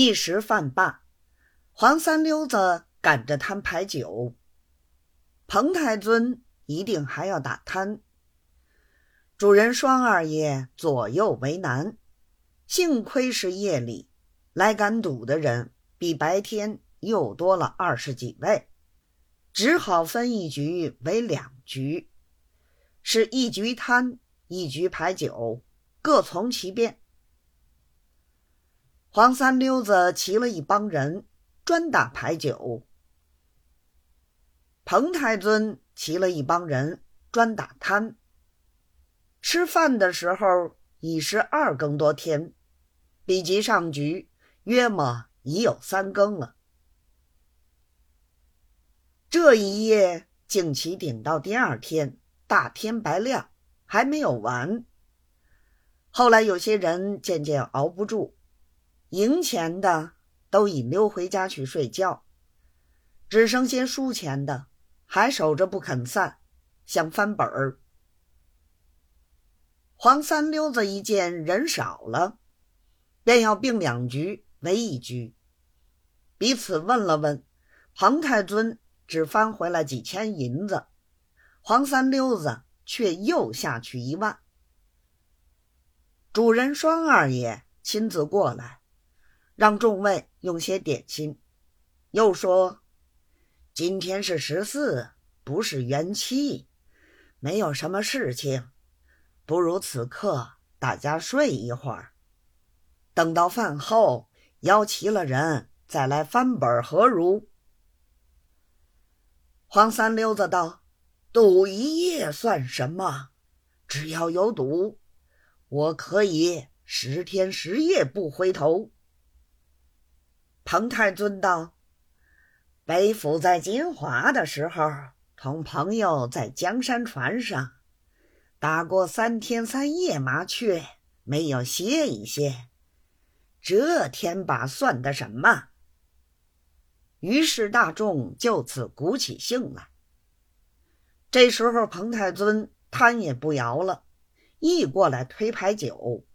一时饭罢，黄三溜子赶着摊牌酒。彭太尊一定还要打摊。主人双二爷左右为难，幸亏是夜里，来赶赌的人比白天又多了二十几位，只好分一局为两局，是一局摊，一局牌九，各从其便。黄三溜子齐了一帮人，专打牌九；彭太尊齐了一帮人，专打摊。吃饭的时候已是二更多天，比及上局，约莫已有三更了。这一夜竟起顶到第二天大天白亮，还没有完。后来有些人渐渐熬不住。赢钱的都已溜回家去睡觉，只剩些输钱的还守着不肯散，想翻本儿。黄三溜子一见人少了，便要并两局为一局，彼此问了问，庞太尊只翻回来几千银子，黄三溜子却又下去一万。主人双二爷亲自过来。让众位用些点心，又说：“今天是十四，不是元七，没有什么事情，不如此刻大家睡一会儿，等到饭后邀齐了人再来翻本，何如？”黄三溜子道：“赌一夜算什么？只要有赌，我可以十天十夜不回头。”彭太尊道：“北府在金华的时候，同朋友在江山船上打过三天三夜麻雀，没有歇一歇。这天把算的什么？”于是大众就此鼓起兴来。这时候，彭太尊摊也不摇了，一过来推牌九，